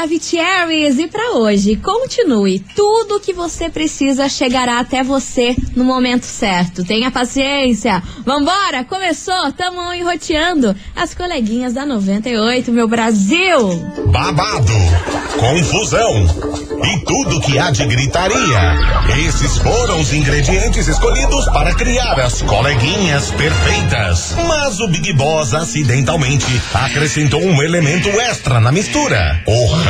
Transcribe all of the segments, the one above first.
Maravicheries! E para hoje, continue. Tudo o que você precisa chegará até você no momento certo. Tenha paciência. Vambora! Começou! Tamo enroteando as coleguinhas da 98, meu Brasil! Babado, confusão e tudo que há de gritaria. Esses foram os ingredientes escolhidos para criar as coleguinhas perfeitas. Mas o Big Boss acidentalmente acrescentou um elemento extra na mistura: o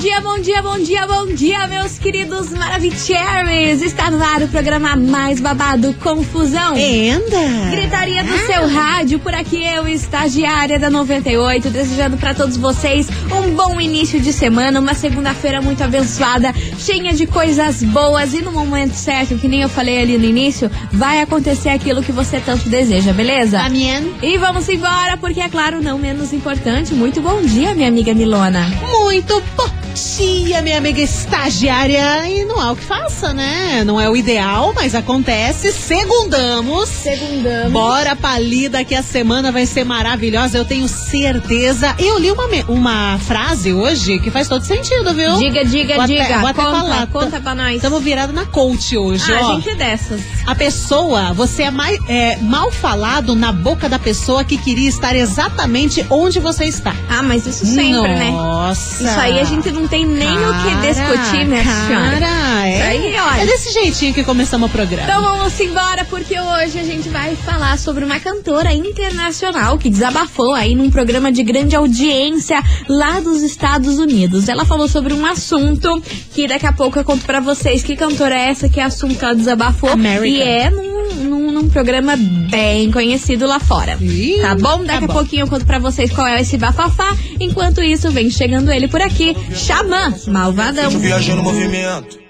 Bom dia, bom dia, bom dia, bom dia, meus queridos Maravicheries! Está no ar o programa mais babado Confusão. Enda! Gritaria do seu rádio, por aqui eu, estagiária da 98, desejando para todos vocês um bom início de semana, uma segunda-feira muito abençoada, cheia de coisas boas e no momento certo, que nem eu falei ali no início, vai acontecer aquilo que você tanto deseja, beleza? Amém. E vamos embora, porque é claro, não menos importante, muito bom dia, minha amiga Milona. Muito bom dia, minha amiga estagiária. E não há o que faça, né? Não é o ideal, mas acontece. Segundamos. Segundamos. Bora pra lida que a semana vai ser maravilhosa, eu tenho certeza. Eu li uma, uma frase hoje que faz todo sentido, viu? Diga, diga, Vou até- diga. vou até conta, falar. conta pra nós. Estamos virados na coach hoje, ah, ó. a gente é dessas. A pessoa, você é, mai- é mal falado na boca da pessoa que queria estar exatamente onde você está. Ah, mas isso sempre, né? Nossa. Isso aí a gente não tem nem o que discutir, minha senhora. Cara, é, Isso aí, olha. é desse jeitinho que começamos o programa. Então vamos embora, porque hoje a gente vai falar sobre uma cantora internacional que desabafou aí num programa de grande audiência lá dos Estados Unidos. Ela falou sobre um assunto que daqui a pouco eu conto pra vocês que cantora é essa, que assunto que ela desabafou. American. E é num, num, num programa bem conhecido lá fora. Ih, tá bom? Daqui tá a bom. pouquinho eu conto pra vocês qual é esse bafafá. Enquanto isso, vem chegando ele por aqui, Xamã, Malvadão. Viajando no movimento.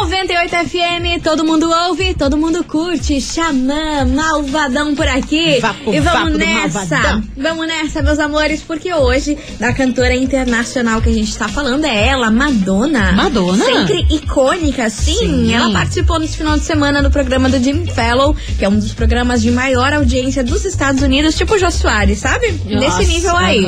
98 FM, todo mundo ouve, todo mundo curte. Xamã, malvadão por aqui. Vapo, e vamos do nessa. Vamos nessa, meus amores, porque hoje, da cantora internacional que a gente tá falando, é ela, Madonna. Madonna? Sempre icônica, sim. Sim. Ela participou nesse final de semana no programa do Jimmy Fallon, que é um dos programas de maior audiência dos Estados Unidos, tipo o Jô Soares, sabe? Nossa, Nesse nível aí.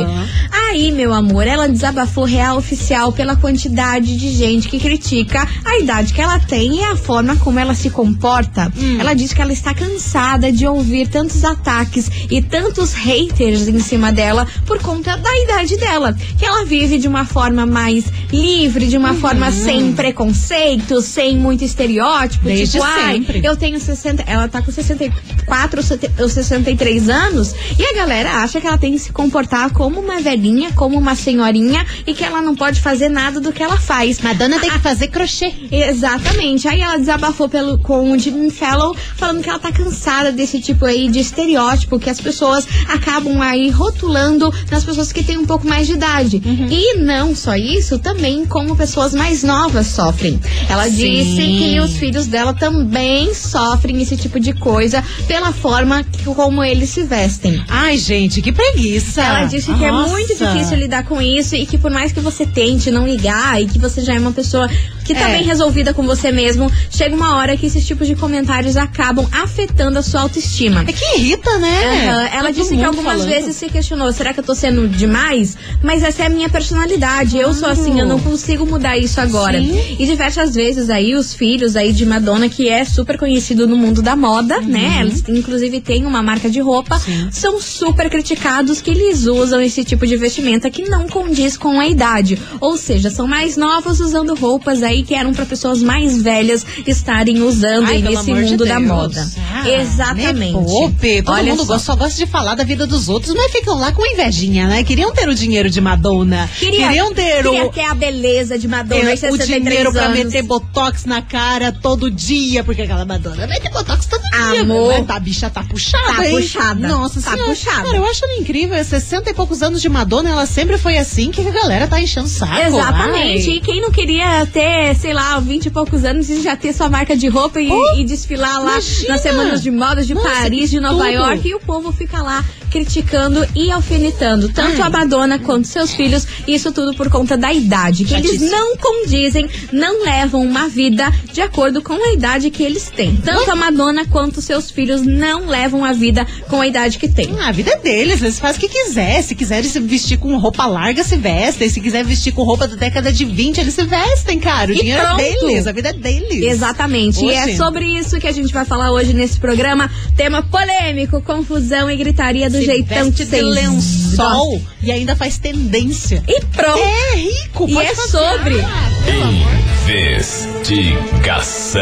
Aí, meu amor, ela desabafou real oficial pela quantidade de gente que critica a idade que ela tem e a forma como ela se comporta. Hum. Ela diz que ela está cansada de ouvir tantos ataques e tantos haters em cima dela por conta da idade dela. Que ela vive de uma forma mais livre, de uma Uhum. forma sem preconceito, sem muito estereótipo. Desde tipo, ai, sempre. eu tenho 60. Ela tá com 64 ou 63 anos e a galera acha que ela tem que se comportar como uma velhinha, como uma senhorinha e que ela não pode fazer nada do que ela faz. Madonna tem que fazer crochê. Exatamente. Aí ela desabafou pelo, com o Jimmy Fallon, falando que ela tá cansada desse tipo aí de estereótipo que as pessoas acabam aí rotulando nas pessoas que têm um pouco mais de idade. Uhum. E não só isso, também como pessoas mais novas sofrem. Ela Sim. disse que os filhos dela também sofrem esse tipo de coisa pela forma que, como eles se vestem. Ai, gente, que preguiça. Ela disse que é Nossa. muito difícil lidar com isso e que por mais que você tente não ligar e que você já é uma pessoa que tá É. bem resolvida com você mesmo, chega uma hora que esses tipos de comentários acabam afetando a sua autoestima. É que irrita, né? Aham, Ela Todo disse que algumas falando. vezes se questionou: será que eu tô sendo demais? Mas essa é a minha personalidade. Eu sou assim, eu não consigo mudar isso agora. Sim. E diversas vezes aí os filhos aí de Madonna, que é super conhecido no mundo da moda, né? Eles inclusive têm uma marca de roupa, Uhum. Sim. são super criticados que eles usam esse tipo de vestimenta que não condiz com a idade. Ou seja, são mais novos usando roupas aí que eram para pessoas mais velhas estarem usando Ai, nesse amor de mundo da moda. Ah, Exatamente. Me poupe. Todo Olha mundo só. gosta, só gosta de falar da vida dos outros, mas ficam lá com invejinha, né? Queriam ter o dinheiro de Madonna. Queria, Queriam ter queria o, ter a beleza de Madonna ter o 63 dinheiro pra anos. meter botox na cara todo dia, porque aquela Madonna mete botox todo dia. Amor. Né? Tá, a bicha tá puxada, Tá hein? puxada. Nossa Tá senhora. puxada. Cara, eu acho ela incrível. 60 e poucos anos de Madonna, ela sempre foi assim, que a galera tá enchendo saco. Exatamente. Ai. E quem não queria ter, sei lá, 20 e poucos anos e já ter sua marca de roupa e, Oh, e desfilar lá imagina. nas semanas de modas de Nossa, Paris, de Nova tudo. York, e o povo fica lá criticando e alfinetando tanto a Madonna quanto seus filhos, isso tudo por conta da idade, que eles não condizem, não levam uma vida de acordo com a idade que eles têm. Tanto a Madonna quanto seus filhos não levam a vida com a idade que têm. Ah, a vida é deles, eles fazem o que quiser. Se quiserem se vestir com roupa larga, se vestem. Se quiser vestir com roupa da década de 20, eles se vestem, cara. O E dinheiro pronto. é deles, a vida é deles. Exatamente. E é Oxe. sobre isso que a gente vai falar hoje nesse programa. Tema polêmico, confusão e gritaria do Se jeitão de vocês lençol e ainda faz tendência. E pronto. É rico, E é fazer. sobre. Ah. Investigação.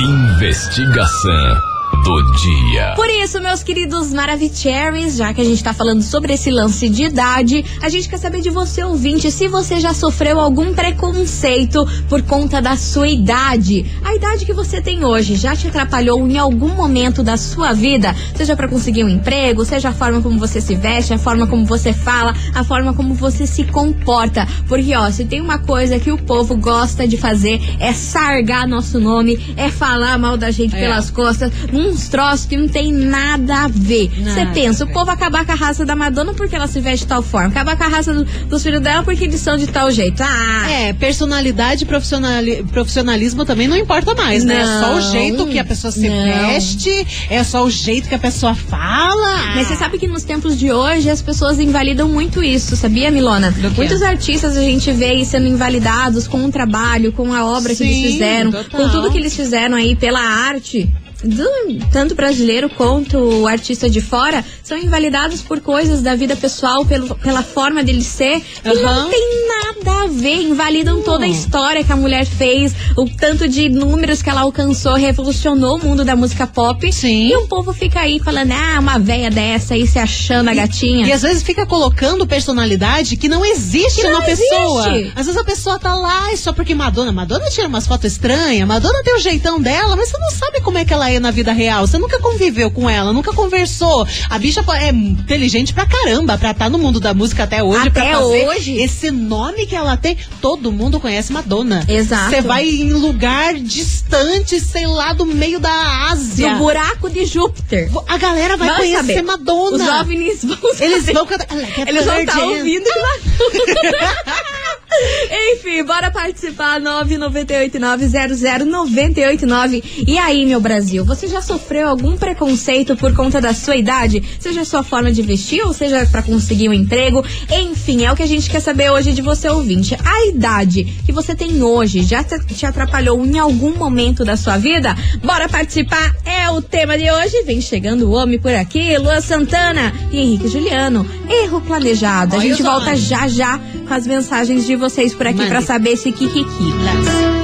Investigação do dia. Por isso, meus queridos Maravicheries, já que a gente tá falando sobre esse lance de idade, a gente quer saber de você, ouvinte, se você já sofreu algum preconceito por conta da sua idade. A idade que você tem hoje já te atrapalhou em algum momento da sua vida? Seja pra conseguir um emprego, seja a forma como você se veste, a forma como você fala, a forma como você se comporta. Porque, ó, se tem uma coisa que o povo gosta de fazer é sargar nosso nome, é falar mal da gente É. pelas costas, uns troços que não tem nada a ver. Você pensa, o povo acabar com a raça da Madonna porque ela se veste de tal forma, acabar com a raça do- dos filhos dela porque eles são de tal jeito. Ah, É, personalidade e profissionali- profissionalismo também não importa mais, né? É só o Não, jeito que a pessoa se não. veste, é só o jeito que a pessoa fala. Mas você sabe que nos tempos de hoje as pessoas invalidam muito isso, sabia, Milona? Muitos artistas a gente vê aí sendo invalidados com o trabalho, com a obra que Sim, eles fizeram, total. com tudo que eles fizeram aí pela arte. Do- tanto brasileiro quanto o artista de fora são invalidados por coisas da vida pessoal, pelo, pela forma dele ser, que não tem nada a ver. Invalidam toda a história que a mulher fez, o tanto de números que ela alcançou, revolucionou o mundo da música pop. Sim. E o povo fica aí falando, ah, uma véia dessa aí se achando a gatinha. E às vezes fica colocando personalidade que não existe Que não na pessoa. existe. Às vezes a pessoa tá lá e só porque Madonna. Madonna tira umas fotos estranhas, Madonna tem o jeitão dela, mas você não sabe como é que ela é na vida real. Você nunca conviveu com ela, nunca conversou. A bicha é inteligente pra caramba, pra estar no mundo da música até hoje. Até hoje. Esse nome que ela tem, todo mundo conhece Madonna. Exato. Você vai em lugar distante, sei lá, do meio da Ásia. Do buraco de Júpiter. A galera vai conhecer saber. Madonna. Os OVNIs vão Eles saber. vão cantar. Eles vão estar ouvindo Enfim, bora participar 998900989. E aí, meu Brasil, você já sofreu algum preconceito por conta da sua idade? Seja a sua forma de vestir ou seja pra conseguir um emprego? Enfim, é o que a gente quer saber hoje de você ouvinte. A idade que você tem hoje já te atrapalhou em algum momento da sua vida? Bora participar, é o tema de hoje. Vem chegando o homem por aqui, Luan Santana e Henrique Juliano. Erro planejado. A gente volta Anny. já já com as mensagens de vocês por aqui pra saber esse Kikiki.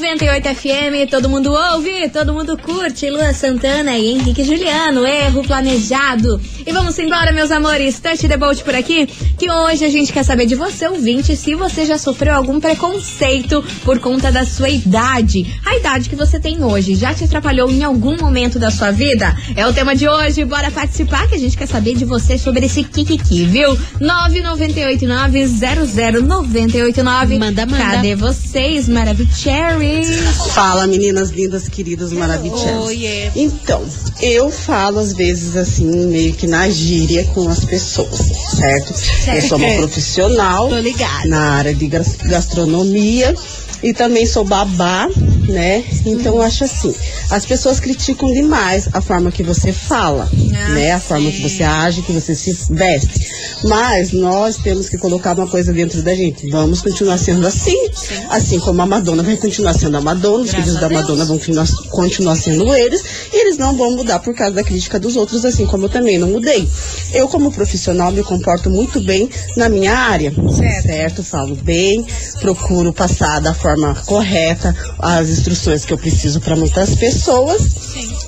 98 FM, todo mundo ouve, todo mundo curte. Lua Santana e Henrique Juliano, erro planejado. E vamos embora, meus amores. Touch the boat por aqui, que hoje a gente quer saber de você, ouvinte, se você já sofreu algum preconceito por conta da sua idade. A idade que você tem hoje já te atrapalhou em algum momento da sua vida? É o tema de hoje, bora participar que a gente quer saber de você sobre esse Kikiki, viu? 998900989. Manda, manda. Cadê vocês, Maravicheries? Fala, meninas lindas, queridas, maravilhosas. Oiê. Então, eu falo às vezes assim, meio que na gíria com as pessoas, certo? Eu sou uma profissional na área de gas- gastronomia e também sou babá, né? Então eu acho assim, as pessoas criticam demais a forma que você fala, né? A forma que você age, que você se veste. Mas nós temos que colocar uma coisa dentro da gente. Vamos continuar sendo assim. Assim como a Madonna vai continuar sendo a Madonna, os filhos da. Madonna vão continuar, sendo eles, e eles não vão mudar por causa da crítica dos outros, assim como eu também não mudei. Eu, como profissional, me comporto muito bem na minha área, certo? Falo bem, procuro passar da forma correta as instruções que eu preciso para muitas pessoas.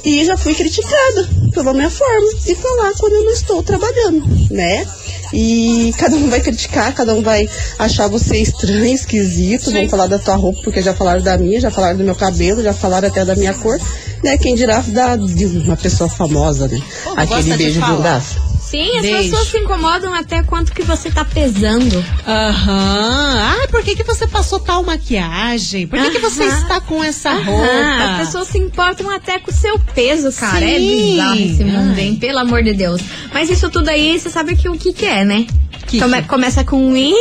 E já fui criticada pela minha forma de falar quando eu não estou trabalhando, né? E cada um vai criticar, cada um vai achar você estranho, esquisito, vão falar da tua roupa, porque já falaram da minha, já falaram do meu cabelo, já falaram até da minha cor, né? Quem dirá da, de uma pessoa famosa, né? Pô, Aquele beijo bundaço. Sim, as Beijo. pessoas se incomodam até quanto que você tá pesando. Aham. Ah, por que, que você passou tal maquiagem? Por que, que você está com essa Aham, roupa? As pessoas se importam até com o seu peso, cara. É Sim. bizarro esse mundo, hein? Pelo amor de Deus. Mas isso tudo aí, você sabe que, o que, que é, né? Começa com i,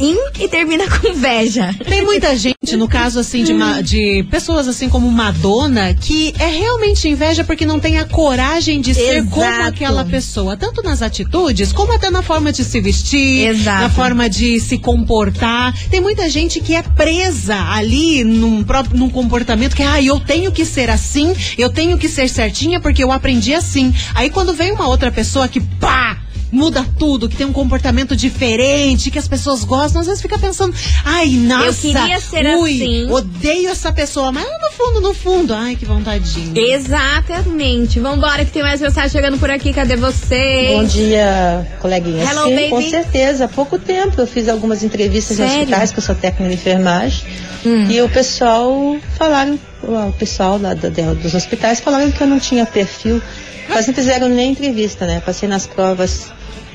in e termina com veja. Tem muita gente, no caso assim, de, ma- de pessoas assim como Madonna, que é realmente inveja porque não tem a coragem de ser Exato. como aquela pessoa. Tanto nas atitudes, como até na forma de se vestir, Exato. na forma de se comportar. Tem muita gente que é presa ali num, próprio, num comportamento que, ah, eu tenho que ser assim, eu tenho que ser certinha porque eu aprendi assim. Aí quando vem uma outra pessoa que, pá! Muda tudo, que tem um comportamento diferente, que as pessoas gostam, às vezes fica pensando, ai, nossa, Eu queria ser ui, assim." odeio essa pessoa, mas no fundo, no fundo, ai, que vontadinho. Exatamente. Vambora que tem mais mensagem chegando por aqui. Cadê você? Bom dia, coleguinha. Hello, Sim, baby. com certeza. Há pouco tempo eu fiz algumas entrevistas Sério? em hospitais, que eu sou técnica de enfermagem. Hum. E o pessoal falaram, o pessoal lá da- da- dos hospitais falaram que eu não tinha perfil. Mas não fizeram nem entrevista, né? Passei nas provas,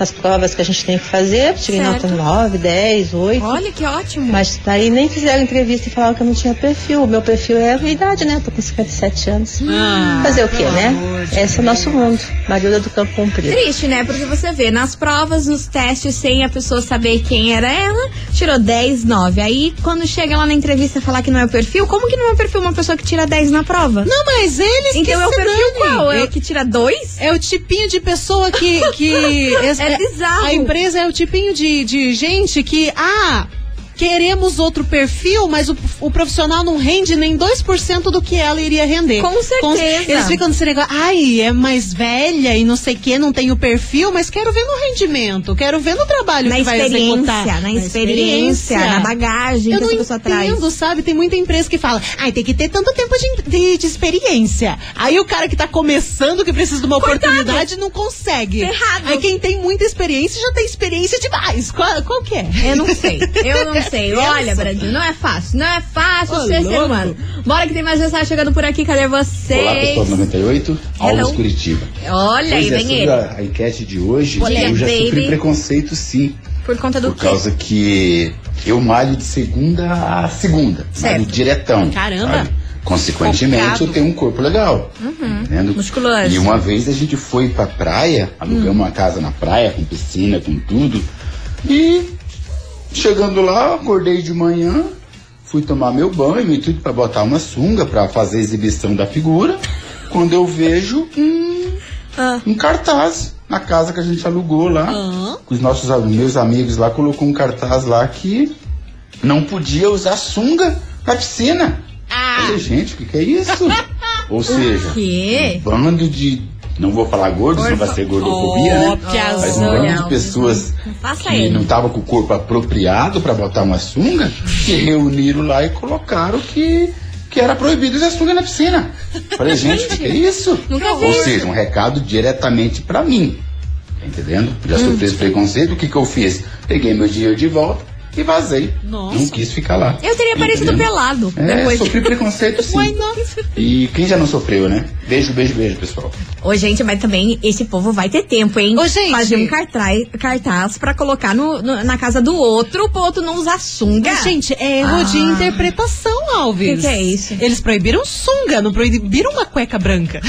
nas provas que a gente tem que fazer, tirei Certo. nota 9, 10, 8. Olha que ótimo. Mas daí nem fizeram entrevista e falaram que eu não tinha perfil. O meu perfil é a minha idade, né? Tô com 57 anos. Ah, Fazer o quê, né? de Esse é o nosso mundo. Marilda do Campo Comprido. Triste, né? Porque você vê, nas provas, nos testes, sem a pessoa saber quem era ela, tirou 10, 9. Aí, quando chega lá na entrevista falar que não é o perfil, como que não é o perfil uma pessoa que tira 10 na prova? Não, mas eles então que é o perfil dane. qual? É É- o que tira 2? É o tipinho de pessoa que. que É bizarro. A empresa é o tipinho de, de gente que. Ah, queremos outro perfil, mas o, o profissional não rende nem 2% do que ela iria render. Com certeza. eles ficam nesse negócio. Ai, é mais velha e não sei o que, não tem o perfil, mas quero ver no rendimento, quero ver no trabalho Na que vai executar. experiência, na experiência, na bagagem Eu que não essa pessoa traz. entendo, sabe? Tem muita empresa que fala, ai, tem que ter tanto tempo de, de, de experiência. Aí o cara que tá começando, que precisa de uma Coitado. oportunidade, não consegue. Ferrado. Aí quem tem muita experiência já tem experiência demais. Qual, qual que é? Eu não sei, eu não sei. Olha. Brasil, não é fácil, não é fácil Ô, ser ser louco. humano. Bora que tem mais mensagem chegando por aqui, cadê você? Olá, pessoal do 98, Alves Hello. Curitiba. Olha aí, é, ele. a, a enquete de hoje, Olha, eu já baby. sofri preconceito sim, Por conta do por quê? causa que eu malho de segunda a segunda, Certo. malho diretão. Caramba. sabe? Consequentemente, Focado. eu tenho um corpo legal. Uhum. Musculoso. E uma vez a gente foi pra praia, alugamos Hum. uma casa na praia, com piscina, com tudo. E chegando lá, acordei de manhã, fui tomar meu banho e tudo pra botar uma sunga pra fazer a exibição da figura. Quando eu vejo um, Ah. um cartaz na casa que a gente alugou lá. Ah. Os nossos meus amigos lá colocou um cartaz lá que não podia usar sunga na piscina. Ah. Falei, gente, o que, que é isso? Ou seja, um bando de. Não vou falar gordo, senão vai ser gordofobia, Oh, né? Mas um bando Não, de pessoas não que não estavam com o corpo apropriado para botar uma sunga, se reuniram lá e colocaram que, que era proibido usar sunga na piscina. Falei, gente, o que, é isso? Nunca Ou isso. seja, um recado diretamente para mim. Tá entendendo? Já Hum. sofri esse preconceito, o que, que eu fiz? Peguei meu dinheiro de volta e vazei. Nossa. Não quis ficar lá. Eu teria parecido Entendeu? pelado É, depois. sofri preconceito sim. Why not? E quem já não sofreu, né? Beijo, beijo, beijo, pessoal. Ô, gente, mas também esse povo vai ter tempo, hein? Ô, gente. Fazer um cartaz, cartaz pra colocar no, no- na casa do outro, pro outro não usar sunga. Mas, gente, é erro de Ah. interpretação, Alves. Que que é isso? Eles proibiram sunga, não proibiram uma cueca branca.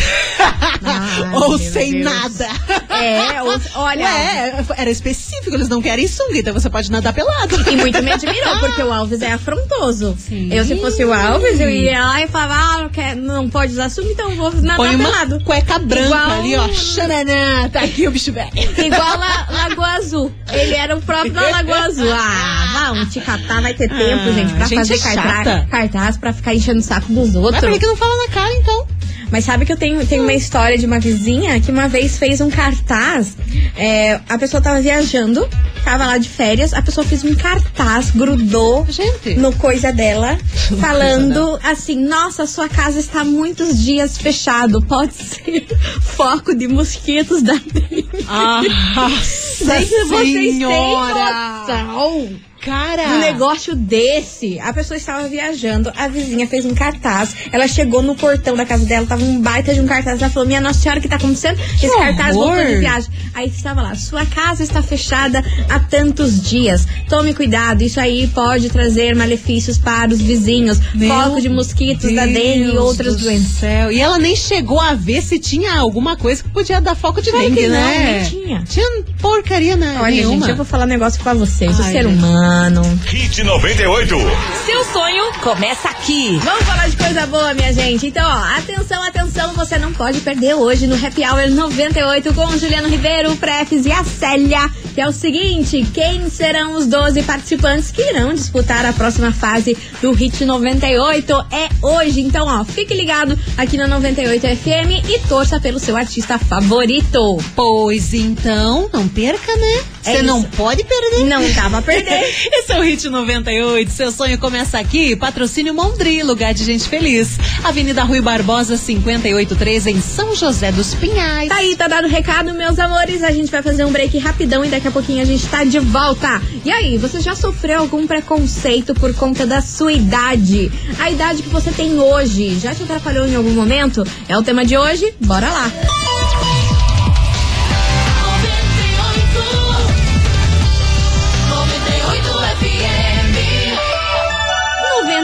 Ai, Ou sem Deus. nada. É, ou- olha. Ué, era específico, eles não querem sunga, então você pode nadar pelado. E muito me admirou, porque o Alves é afrontoso. Sim. Eu, se fosse o Alves, eu ia lá e falava, ah, não, quer, não pode usar sunga, então eu vou nadar Põe uma pelado. cueca branca Igual- ali, ó. Xananã, tá aqui o bicho velho. Igual a Lagoa Azul. Ele era o próprio da Lagoa Azul. Ah, vamos te catar, vai ter tempo, Ah, gente, pra gente fazer chata. cartaz, cartaz, pra ficar enchendo o saco dos Mas outros. por que, que não fala na cara, então? Mas sabe que eu tenho, tenho uma história de uma vizinha que uma vez fez um cartaz. é, a pessoa tava viajando, tava lá de férias, a pessoa fez um cartaz, grudou Gente. no coisa dela, falando assim: Nossa, sua casa está há muitos dias fechado, pode ser foco de mosquitos da dengue. Nossa Gente, vocês têm senhora! noção Cara! um negócio desse. A pessoa estava viajando, a vizinha fez um cartaz, ela chegou no portão da casa dela, tava um baita de um cartaz, ela falou, minha Nossa Senhora, o que tá acontecendo? Esse cartaz horror! voltou de viagem. Aí estava lá, sua casa está fechada há tantos dias. Tome cuidado, isso aí pode trazer malefícios para os vizinhos. Meu Foco de mosquitos da dengue e Deus outras do doenças. Céu. E ela nem chegou a ver se tinha alguma coisa que podia dar foco de Claro dengue, que não, né? nem tinha. Tinha porcaria né? Olha, nenhuma. gente, eu vou falar um negócio pra vocês. o Ai, ser gente. Humano. Hit 98. Seu sonho começa aqui. Vamos falar de coisa boa, minha gente. Então, ó, atenção, atenção, você não pode perder hoje no Happy Hour 98 com o Juliano Ribeiro, o Prefis e a Célia. Que é o seguinte: quem serão os 12 participantes que irão disputar a próxima fase do Hit 98? É hoje. Então, ó, fique ligado aqui na 98 FM e torça pelo seu artista favorito. Pois então, não perca, né? É Você não isso. pode perder. Não dá pra perder. Esse é o Hit 98. Seu sonho começa aqui. Patrocínio Mondri, lugar de gente feliz. Avenida Rui Barbosa, 583, em São José dos Pinhais. Tá aí, tá dado o recado, meus amores. A gente vai fazer um break rapidão e daqui a pouquinho a gente tá de volta. E aí, você já sofreu algum preconceito por conta da sua idade? A idade que você tem hoje já te atrapalhou em algum momento? É o tema de hoje? Bora lá!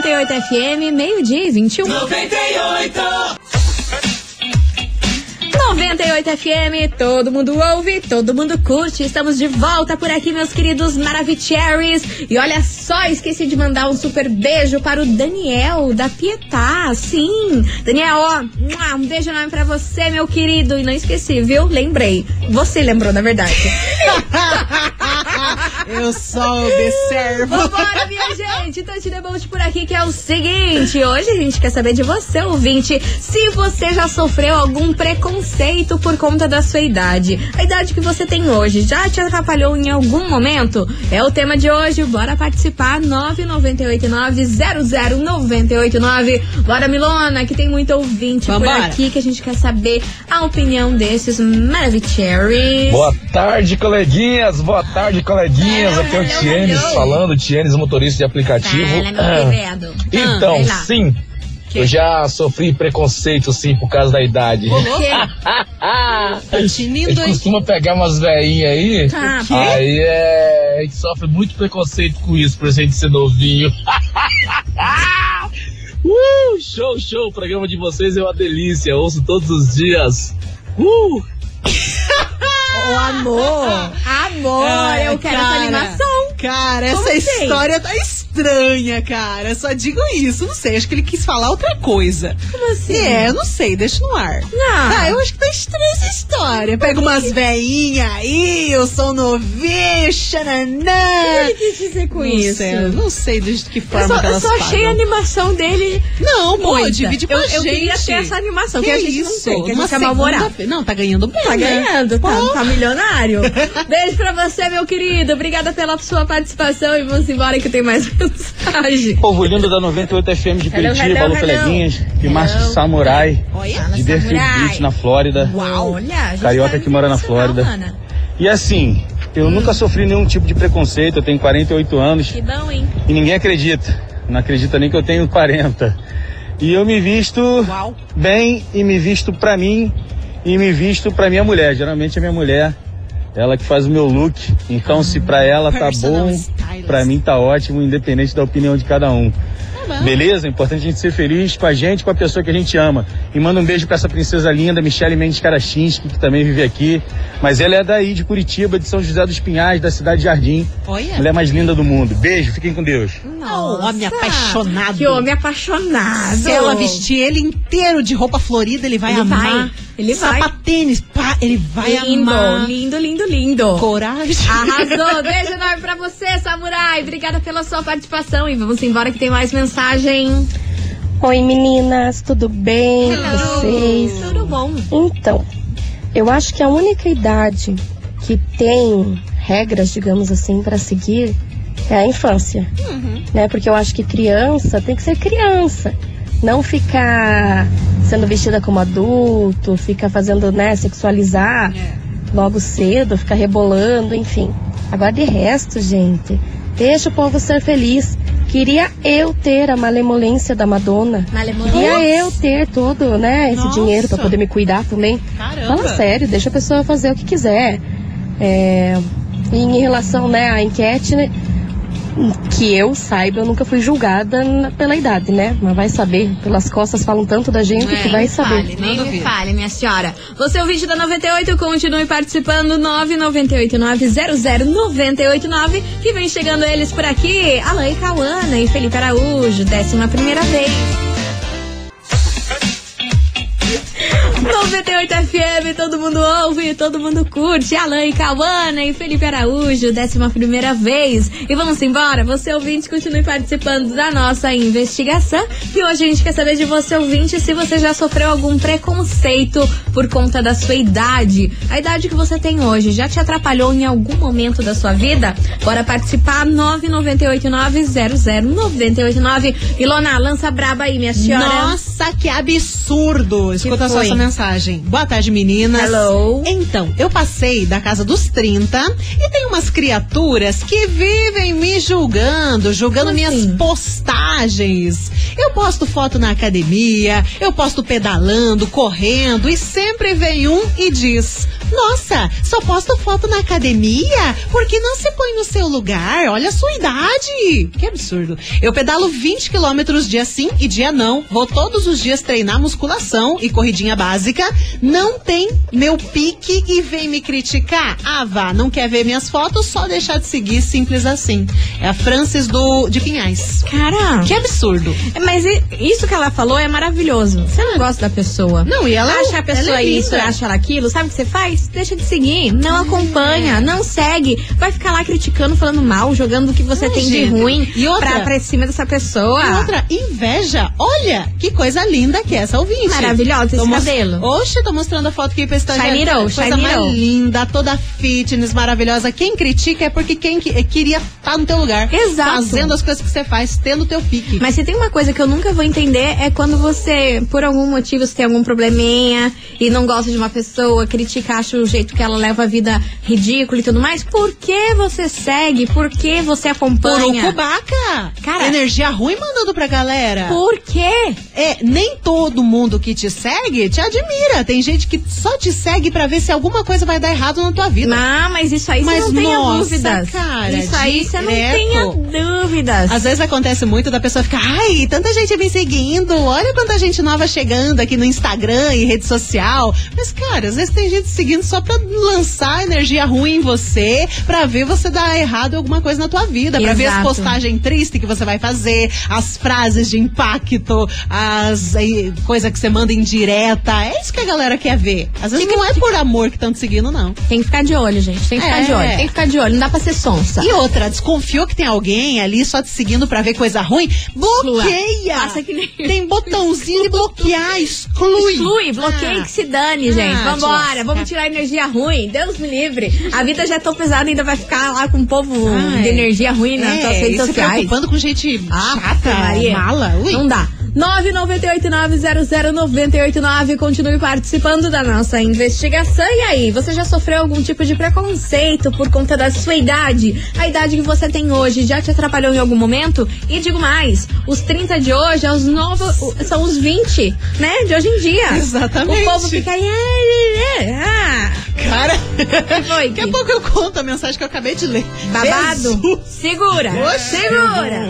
98 FM, meio-dia e 21. 98 FM, todo mundo ouve, todo mundo curte. Estamos de volta por aqui, meus queridos Maravicheries. E olha só, esqueci de mandar um super beijo para o Daniel da Pietá. Sim, Daniel, ó, um beijo enorme pra você, meu querido. E não esqueci, viu? Lembrei. Você lembrou, na verdade. Eu só observo. Vambora, minha gente! Tante Debolt por aqui, que é o seguinte: hoje a gente quer saber de você, ouvinte, se você já sofreu algum preconceito por conta da sua idade. A idade que você tem hoje já te atrapalhou em algum momento? É o tema de hoje, bora participar! 998900989. Bora, Milona, que tem muito ouvinte por Vambora. aqui que a gente quer saber a opinião desses Maravicheries. Boa tarde, coleguinhas. Boa tarde, coleguinhas. Aqui é o Tienes falando, Tienes, motorista de aplicativo. Fala, meu Ah, querido. Então, sim, eu já sofri preconceito, sim, por causa da idade. O quê? A Tinindo, gente hein? costuma pegar umas velhinhas aí, Tá. aí é, a gente sofre muito preconceito com isso, por a gente ser novinho. uh, show, show, o programa de vocês é uma delícia, ouço todos os dias. Uh! Ô, amor, amor, Ai, eu quero essa cara. animação. Cara, Como essa assim? história tá estranha, cara. Só digo isso, não sei. Acho que ele quis falar outra coisa. Como assim? É, eu não sei, deixa no ar. Não. Ah, eu acho que tá estranha essa história. Pega umas veinhas aí, eu sou novinho, O xananã. que quis dizer com Não isso? sei, eu não sei de que Eu forma só, que eu elas só achei a pagam. animação dele. Não, pô, muita. divide com eu, a eu gente. queria ter essa animação, que, a gente isso? não tem, que a gente é mal-humorado. segunda-feira- Não, tá ganhando bem, Tá né? ganhando, tá, tá milionário. Beijo pra você, meu querido. Obrigada pela sua participação e vamos embora que tem mais mensagem. Povo lindo da 98 FM de Curitiba, hello, alô coleguinhas, e Márcio. Samurai, Olha, de Deerfield. Beach, na Flórida. Uau, olha, a gente Carioca tá que mora na Flórida. E assim, eu nunca sofri nenhum tipo de preconceito, eu tenho 48 anos Que bom, hein? e ninguém acredita. Não acredita nem que eu tenho 40. E eu me visto Uau. bem e me visto pra mim e me visto pra minha mulher. Geralmente é minha mulher, ela que faz o meu look. Então se pra ela tá bom, pra mim tá ótimo, independente da opinião de cada um. Beleza? É importante a gente ser feliz com a gente, com a pessoa que a gente ama. E manda um beijo pra essa princesa linda, Michele Mendes Karachinski, que também vive aqui. Mas ela é daí, de Curitiba, de São José dos Pinhais, da cidade de Jardim. Olha. Mulher mais linda do mundo. Beijo, fiquem com Deus. Não, homem apaixonado. Que homem apaixonado. Se ela vestir ele inteiro de roupa florida, ele vai Ele amar. vai, ele vai. Sapatênis, pá, ele vai lindo, amar. lindo, lindo, lindo. Coragem. Arrasou! Beijo enorme pra você, Samurai! Obrigada pela sua participação e vamos embora que tem mais mensagem. Oi meninas, tudo bem com vocês? Tudo bom? Então, eu acho que a única idade que tem regras, digamos assim, para seguir é a infância, né? Porque eu acho que criança tem que ser criança, não ficar sendo vestida como adulto, ficar fazendo, né, sexualizar logo cedo, ficar rebolando, enfim. Agora de resto, gente, deixa o povo ser feliz. Queria eu ter a malemolência da Madonna. Malemolência? Queria eu ter todo, né, esse Nossa. dinheiro pra poder me cuidar também. Caramba. Fala sério, deixa a pessoa fazer o que quiser. É, e em relação, né, à enquete, né, que eu saiba, eu nunca fui julgada pela idade, né? Mas vai saber, pelas costas falam tanto da gente que vai saber. Fale, nem me fale, minha senhora. Você é o vídeo da 98, continue participando. 998900989, que vem chegando eles por aqui. Alain Cauana e Felipe Araújo, décima primeira vez. 98 FM, todo mundo ouve, todo mundo curte. Alain Cauana e Felipe Araújo, décima primeira vez. E vamos embora, você ouvinte, continue participando da nossa investigação. E hoje a gente quer saber de você ouvinte se você já sofreu algum preconceito por conta da sua idade. A idade que você tem hoje já te atrapalhou em algum momento da sua vida? Bora participar, 998900989. Ilona, lança braba aí, minha senhora. Nossa, que absurdo! Escuta só foi? essa mensagem. Boa tarde, meninas. Hello. Então, eu passei da casa dos 30 e tem umas criaturas que vivem me julgando, julgando Como minhas assim? postagens. Eu posto foto na academia, eu posto pedalando, correndo e sempre vem um e diz: Nossa, só posto foto na academia? Por que não se põe no seu lugar? Olha a sua idade! Que absurdo. Eu pedalo 20 quilômetros dia sim e dia não. Vou todos os dias treinar musculação e corridinha básica. Não tem meu pique e vem me criticar? Ah, vá, não quer ver minhas fotos? Só deixar de seguir, simples assim. É a Francis do, de Pinhais. Cara, Que absurdo. Mas i- isso que ela falou é maravilhoso. Você não gosta da pessoa. Não, e ela acha a pessoa é isso, acha ela aquilo, sabe o que você faz? Deixa de seguir, não acompanha, não segue. Vai ficar lá criticando, falando mal, jogando o que você tem de ruim E outra- pra, pra cima dessa pessoa. E outra, inveja. Olha, que coisa linda que é essa ouvinte. Maravilhosa esse Tô mos- cabelo. Oxe, tô mostrando a foto aqui pra estagiária. Shiny Roll, Coisa mais linda, toda fitness, maravilhosa. Quem critica é porque quem que- eh, queria estar no teu lugar. Exato. Fazendo as coisas que você faz, tendo o teu pique. Mas se tem uma coisa que eu nunca vou entender é quando você, por algum motivo, você tem algum probleminha e não gosta de uma pessoa, critica, acha o jeito que ela leva a vida ridícula e tudo mais. Por que você segue? Por que você acompanha? Urucubaca! Cara- Energia ruim mandando pra galera. Por quê? É, nem todo mundo que te segue te admira. Tem gente que só te segue pra ver se alguma coisa vai dar errado na tua vida. Ah, mas isso aí Mas você não tenha nossa, dúvidas. cara, isso aí você não tenha dúvidas. Às vezes acontece muito da pessoa ficar, ai, tanta gente me seguindo, olha quanta gente nova chegando aqui no Instagram e rede social. Mas, cara, às vezes tem gente seguindo só pra lançar energia ruim em você, pra ver você dar errado alguma coisa na tua vida, pra ver as Exato. postagens tristes que você vai fazer, as frases de impacto, as eh, coisas que você manda em direta. É isso que a galera quer ver. Às vezes não é por amor que estão te seguindo, não. Tem que ficar de olho, gente. Tem que ficar É. de olho. Tem que ficar de olho. Não dá pra ser sonsa. E outra, desconfiou que tem alguém ali só te seguindo pra ver coisa ruim? Bloqueia! Faça que nem- Tem botãozinho de bloquear, exclui. Exclui, bloqueia Ah. que se dane, gente. Ah, Vambora, te vamos tirar energia ruim. Deus me livre. A vida já é tão pesada, ainda vai ficar lá com um povo de energia ruim nas É, suas redes e se sociais. preocupando com gente Ah, chata, Maria. mala. Ui. Não dá. 998900989. Continue participando da nossa investigação. E aí, você já sofreu algum tipo de preconceito por conta da sua idade? A idade que você tem hoje já te atrapalhou em algum momento? E digo mais, os 30 de hoje é os novos, são os 20, né? De hoje em dia. Exatamente. O povo fica aí. Ah, Cara, que foi? daqui a pouco eu conto a mensagem que eu acabei de ler. Babado? Jesus. Segura! Segura!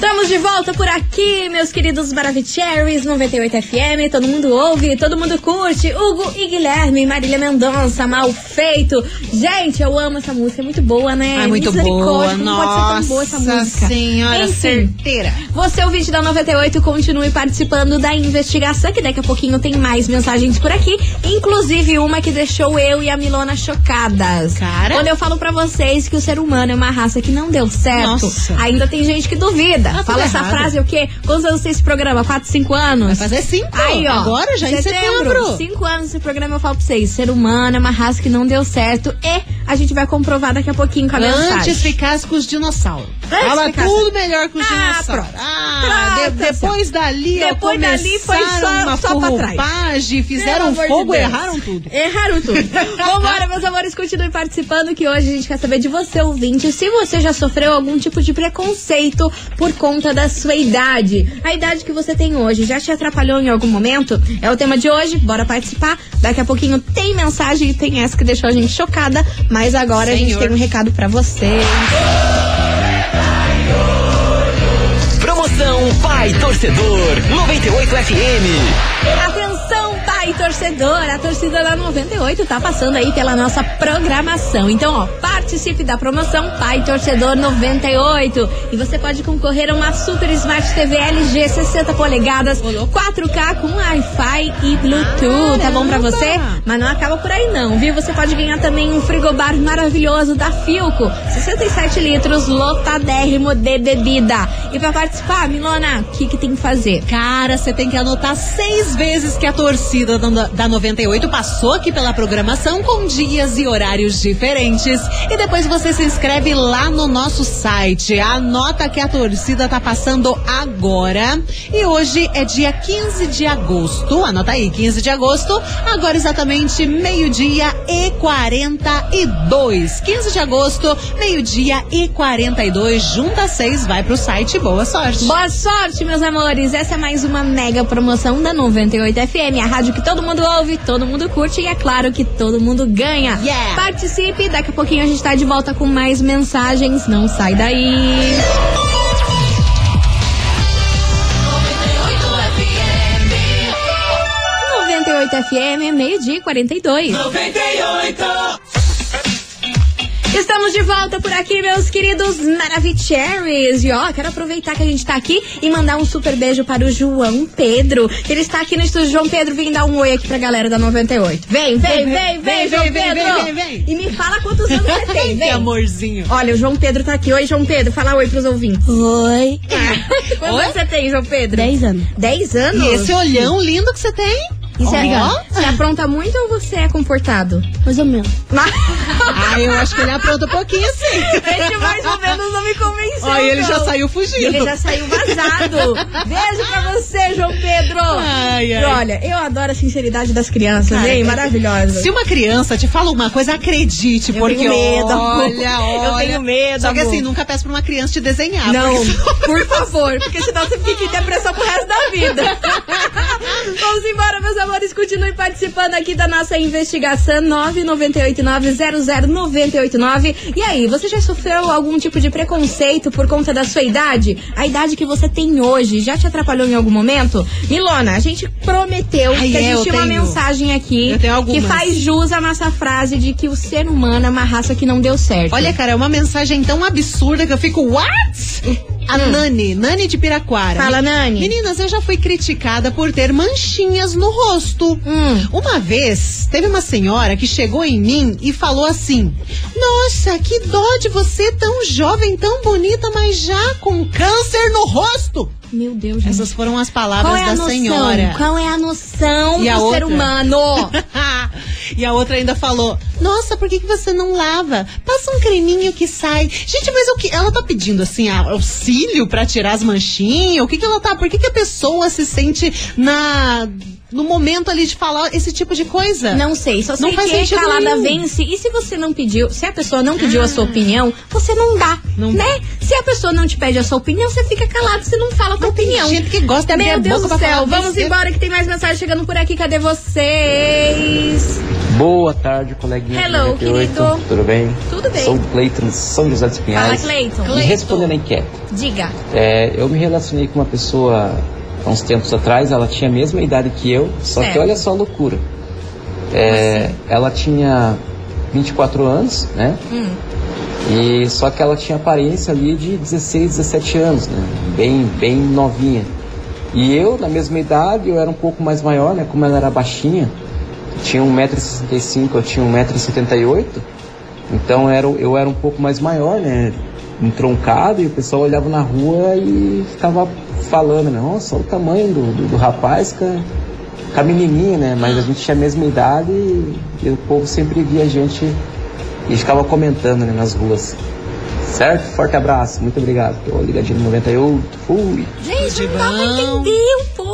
Estamos de volta por aqui, meus queridos Maravicheries 98 FM. Todo mundo ouve, todo mundo curte. Hugo e Guilherme, Marília Mendonça, mal feito. Gente, eu amo essa música, é muito boa, né? Ah, muito boa. Como Nossa pode ser tão boa essa música? senhora, Enfim, certeira. você, ouvinte da 98, continue participando da investigação, que daqui a pouquinho tem mais mensagens por aqui. Inclusive uma que deixou eu e a Milona chocadas. Cara. Quando eu falo pra vocês que o ser humano é uma raça que não deu certo, Nossa. ainda tem gente que duvida. Tá tudo Fala essa errado. frase o quê? Quantos anos tem esse programa? 4, 5 anos? Vai fazer cinco. Aí, ó. Agora, já em setembro. Cinco anos esse programa eu falo pra vocês. Ser humano é uma raça que não deu certo. E A gente vai comprovar daqui a pouquinho com a mensagem. Antes ficasse com os dinossauros. Antes ficasse- tudo melhor com os Ah, dinossauros. Ah, de- Pronto, depois dali, Depois dali foi só- uma só pra trás. fizeram Pelo de fogo, Deus. erraram tudo. Erraram tudo. Vambora, meus amores, continue participando que hoje a gente quer saber de você, ouvinte, se você já sofreu algum tipo de preconceito por conta da sua idade. A idade que você tem hoje já te atrapalhou em algum momento? É o tema de hoje, bora participar. Daqui a pouquinho tem mensagem e tem essa que deixou a gente chocada, mas agora a gente Senhor. tem um recado pra você. Promoção Pai Torcedor 98 FM. Torcedor! A torcida da 98 tá passando aí pela nossa programação. Então, ó, participe da promoção Pai Torcedor 98. E você pode concorrer a uma Super Smart TV LG 60 polegadas, 4K com Wi-Fi e Bluetooth. Tá bom pra você? Mas não acaba por aí não, viu? Você pode ganhar também um frigobar maravilhoso da Filco, 67 litros, lotadérrimo de bebida. E pra participar, Milona, o que que tem que fazer? Cara, você tem que anotar seis vezes que a torcida da da 98 passou aqui pela programação com dias e horários diferentes. E depois você se inscreve lá no nosso site. Anota que a torcida tá passando agora. E hoje é dia 15 de agosto. Anota aí, 15 de agosto. Agora exatamente meio-dia e 42. 15 de agosto, meio-dia e 42. Junta seis, vai pro site. Boa sorte. Boa sorte, meus amores! Essa é mais uma mega promoção da 98 FM, a rádio todo mundo ouve, todo mundo curte e é claro que todo mundo ganha. Yeah. Participe, daqui a pouquinho a gente tá de volta com mais mensagens, não sai daí. ...98 FM, meio-dia e 42. 98. Estamos de volta por aqui, meus queridos Maravicheries. E ó, quero aproveitar que a gente tá aqui e mandar um super beijo para o João Pedro. Ele está aqui no estúdio. João Pedro, vem dar um oi aqui pra galera da 98. Vem, vem, vem, vem, João vem, vem, Pedro. vem, vem, vem. E me fala quantos anos você tem, que vem. amorzinho. Olha, o João Pedro tá aqui. Oi, João Pedro, fala oi pros ouvintes. Oi. Quantos anos você tem, João Pedro? 10 anos. 10 anos? E esse olhão lindo que você tem? E você, Ó. você apronta muito ou você é comportado? Mais ou menos. Ah, eu acho que ele apronta um pouquinho sim. Esse mais ou menos não me convenceu. Ó, e ele já saiu fugindo. Ele já saiu vazado. Beijo pra você, João Pedro. Ai, ai. Olha, eu adoro a sinceridade das crianças, Cara, hein? eu- Maravilhosa. Se uma criança te fala uma coisa, acredite, Eu porque tenho medo, amor. olha, olha. Eu tenho medo, Só que amor. assim, nunca peço pra uma criança te desenhar. Não, porque- por favor, porque senão você fica em depressão pro resto da vida. Vamos embora, meus amores. Continue participando aqui da nossa investigação 998900989. E aí, você já sofreu algum tipo de preconceito por conta da sua idade? A idade que você tem hoje já te atrapalhou em algum momento? Milona, a gente prometeu Ai, que a é, tinha uma tenho. mensagem aqui que faz jus à nossa frase de que o ser humano é uma raça que não deu certo. Olha, cara, é uma mensagem tão absurda que eu fico, what? A Nani, Nani de Piraquara. Hum. Fala, Me- Nani. Meninas, eu já fui criticada por ter manchinhas no rosto. Hum. Uma vez, teve uma senhora que chegou em mim e falou assim: Nossa, que dó de você tão jovem, tão bonita, mas já com câncer no rosto. Meu Deus, gente. Essas foram as palavras é da senhora. Qual é a noção E do ser humano? e a outra ainda falou: Nossa, por que, que você não lava? Passa um creminho que sai. Gente, mas o que? Ela tá pedindo assim, auxílio pra tirar as manchinhas? O que, que ela tá? Por que, que a pessoa se sente na. No momento ali de falar esse tipo de coisa. Não sei, só sei Não faz que sentido calada nenhum. vence. E se você não pediu, se a pessoa não pediu a sua opinião, você não dá, Não né? Se a pessoa não te pede a sua opinião, você fica calado, você não fala a tem opinião. gente que gosta de abrir Meu a Deus boca do céu, falar vamos besteira. embora que tem mais mensagem chegando por aqui. Cadê vocês? Boa tarde, coleguinha. Hello, 98. querido. Tudo bem? Tudo bem. Sou o Cleiton de São José dos Fala, Pinhais. Cleiton. E respondendo a enquete, Diga. é, eu me relacionei com uma pessoa há uns tempos atrás, ela tinha a mesma idade que eu, só Certo. que olha só a loucura. É, ela tinha 24 anos, né? Hum. E só que ela tinha aparência ali de 16, 17 anos, né? Bem, bem novinha. E eu, na mesma idade, eu era um pouco mais maior, né? Como ela era baixinha, tinha 1,65m, eu tinha 1,78m. Então era, eu era um pouco mais maior, né? Entroncado, e o pessoal olhava na rua e ficava falando, né? Nossa, olha o tamanho do, do, do rapaz com a, com a menininha, né? Mas a gente tinha a mesma idade e, e o povo sempre via a gente e ficava comentando né, nas ruas. Certo? Forte abraço, muito obrigado. Tô ligadinho no 98, fui. Gente, não dá pra entender o povo,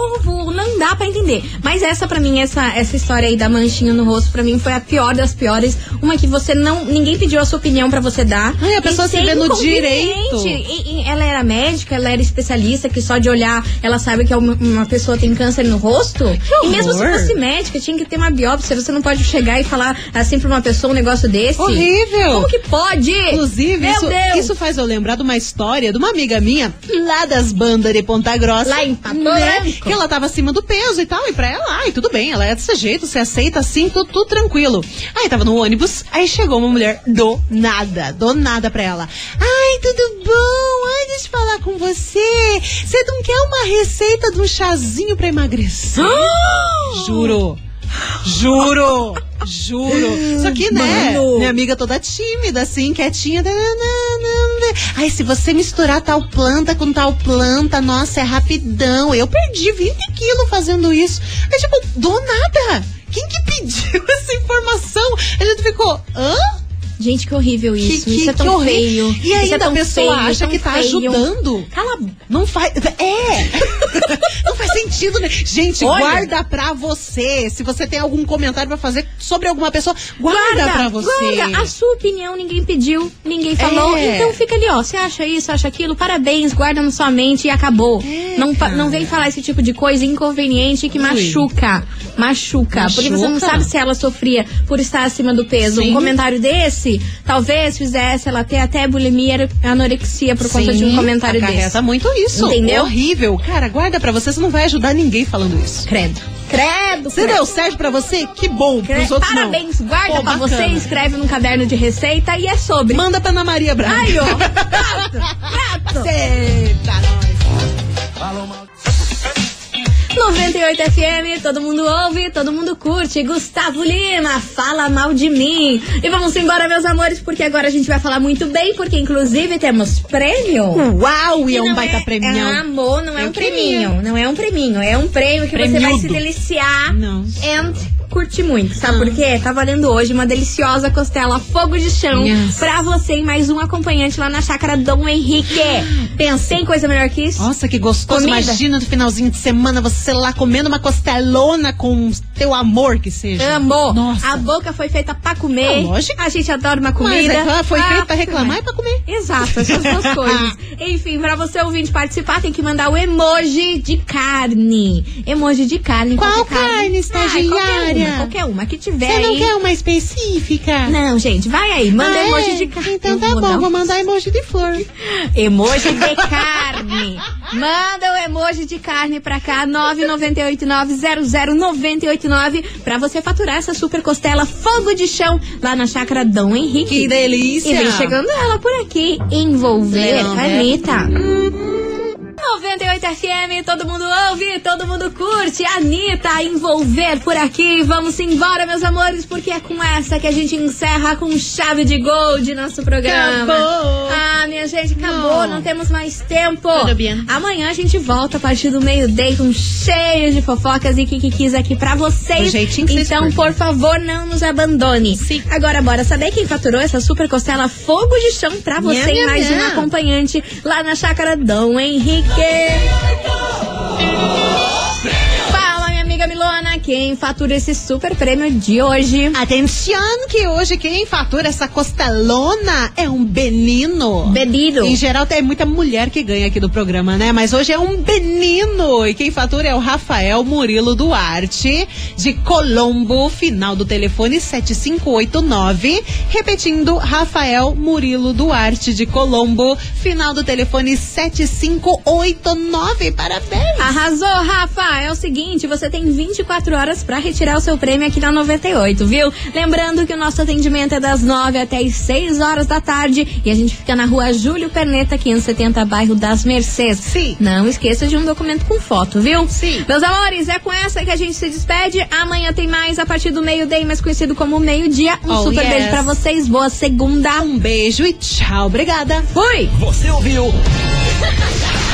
não dá pra entender. Mas essa pra mim, essa, essa história aí da manchinha no rosto, pra mim foi a pior das piores. Uma que você não, ninguém pediu a sua opinião pra você dar. Ai, a pessoa se vê no direito. E- e ela era médica, ela era especialista, que só de olhar ela sabe que é uma, uma pessoa tem câncer no rosto. E mesmo se fosse médica, tinha que ter uma biópsia. Você não pode chegar e falar assim pra uma pessoa um negócio desse. Horrível! Como que pode? Inclusive, Meu isso, Deus! isso faz eu lembrar de uma história de uma amiga minha lá das bandas de Ponta Grossa. Lá em Pato né? Branco. Que ela tava acima do peso e tal. E pra ela, ai, tudo bem, ela é desse jeito, você aceita assim, tudo, tudo tranquilo. Aí tava no ônibus, aí chegou uma mulher do nada, do nada pra ela. Ai, tudo bom? Ai, deixa eu falar com você. Você não quer uma receita de um chazinho pra emagrecer? Juro. Juro! Juro! Só que, né? Mano. Minha amiga toda tímida, assim, quietinha. Ai, se você misturar tal planta com tal planta, nossa, é rapidão. Eu perdi 20 quilos fazendo isso. É tipo, do nada. Quem que pediu essa informação? A gente ficou, hã? Gente, que horrível isso. Que- isso que- é tão feio. E Isso ainda é tão a pessoa feio, acha que tá feio. ajudando. Cala Não faz. É! não faz sentido, né? Gente, Olha. guarda pra você. Se você tem algum comentário pra fazer sobre alguma pessoa, guarda, pra você. guarda. A sua opinião ninguém pediu, ninguém falou. É. Então fica ali, ó. Você acha isso, acha aquilo, parabéns, guarda na sua mente e acabou. não, fa- não vem falar esse tipo de coisa inconveniente que Ui. machuca. Machuca. Porque você não Machuca. sabe se ela sofria por estar acima do peso. Sim. Um comentário desse talvez fizesse ela ter até bulimia e anorexia por conta de um Sim, comentário acarreta desse. muito isso. Entendeu? Horrível. Cara, guarda pra você, você não vai ajudar ninguém falando isso. Credo. Credo. Se credo. deu certo pra você, que bom. Pros outros não. Parabéns, guarda Pô, pra bacana. você, escreve num caderno de receita e é sobre. Manda pra Ana Maria Braga. Ai, ó. Prato, prato. Eita, nós. 98 FM, todo mundo ouve, todo mundo curte. Gustavo Lima, fala mal de mim. E vamos embora, meus amores, porque agora a gente vai falar muito bem, porque inclusive temos prêmio. Uau, e é um baita é, premião. É amor, não é Eu um preminho. Não é um preminho, é um prêmio que você vai se Premiudo. deliciar. Não. And curtir muito. Sabe por quê? Tá valendo hoje uma deliciosa costela fogo de chão Yes. pra você e mais um acompanhante lá na chácara Dom Henrique. Pensei em coisa melhor que isso? Nossa, que gostoso. Comida. Imagina no finalzinho de semana você lá comendo uma costelona com teu amor que seja. Amor, Nossa. a boca foi feita pra comer. Ah, lógico. A gente adora uma comida. é foi Ah, feito pra reclamar e pra comer. Exato, essas duas coisas. Enfim, pra você ouvinte participar, tem que mandar o emoji de carne. Emoji de carne. Qual carne, Ai, estagiária? Qualquer uma, qualquer uma que tiver Você não aí. quer uma específica? Não, gente, vai aí, manda Ah, emoji é? de carne. Então tá bom, não. vou mandar emoji de flor. Emoji de carne. Manda o emoji de carne pra cá, 998900989, pra você faturar essa super costela fogo de chão lá na chácara Dom Henrique. Que delícia. E vem chegando ela por aqui, envolver a é. Anitta. 98 FM, todo mundo ouve, todo mundo curte. Anitta, envolver por aqui. Vamos embora, meus amores, porque é com essa que a gente encerra com chave de gold nosso programa. Acabou. Ah, minha gente, acabou, não, Não. temos mais tempo. Tudo bem. Amanhã a gente volta a partir do meio-dia com cheio de fofocas e kikikis aqui pra vocês. Do jeitinho que então, por favor, não nos abandone. Sim. Agora, bora saber quem faturou essa super costela fogo de chão pra você Nham, e mais um nham. acompanhante lá na chácara Dom Henrique. Fala, minha amiga Milona, quem fatura esse super prêmio de hoje? Atenção que hoje quem fatura essa costelona é um benino. Bebido. Em geral tem muita mulher que ganha aqui do programa, né? Mas hoje é um benino. E quem fatura é o Rafael Murilo Duarte, de Colombo, final do telefone 7589. Repetindo, Rafael Murilo Duarte, de Colombo, final do telefone 7589. Parabéns! Arrasou, Rafa! É o seguinte, você tem 24 horas pra retirar o seu prêmio aqui na 98, viu? Lembrando que o nosso atendimento é das 9 até as 6 horas da tarde e a gente fica na rua Júlio Perneta, 570, bairro das Mercês. Sim. Não esqueça de um documento com foto, viu? Sim. Meus amores, é com essa que a gente se despede. Amanhã tem mais a partir do meio-dia, mais conhecido como meio-dia. Um Oh, super yes. beijo pra vocês. Boa segunda. Um beijo e tchau. Obrigada. Fui! Você ouviu?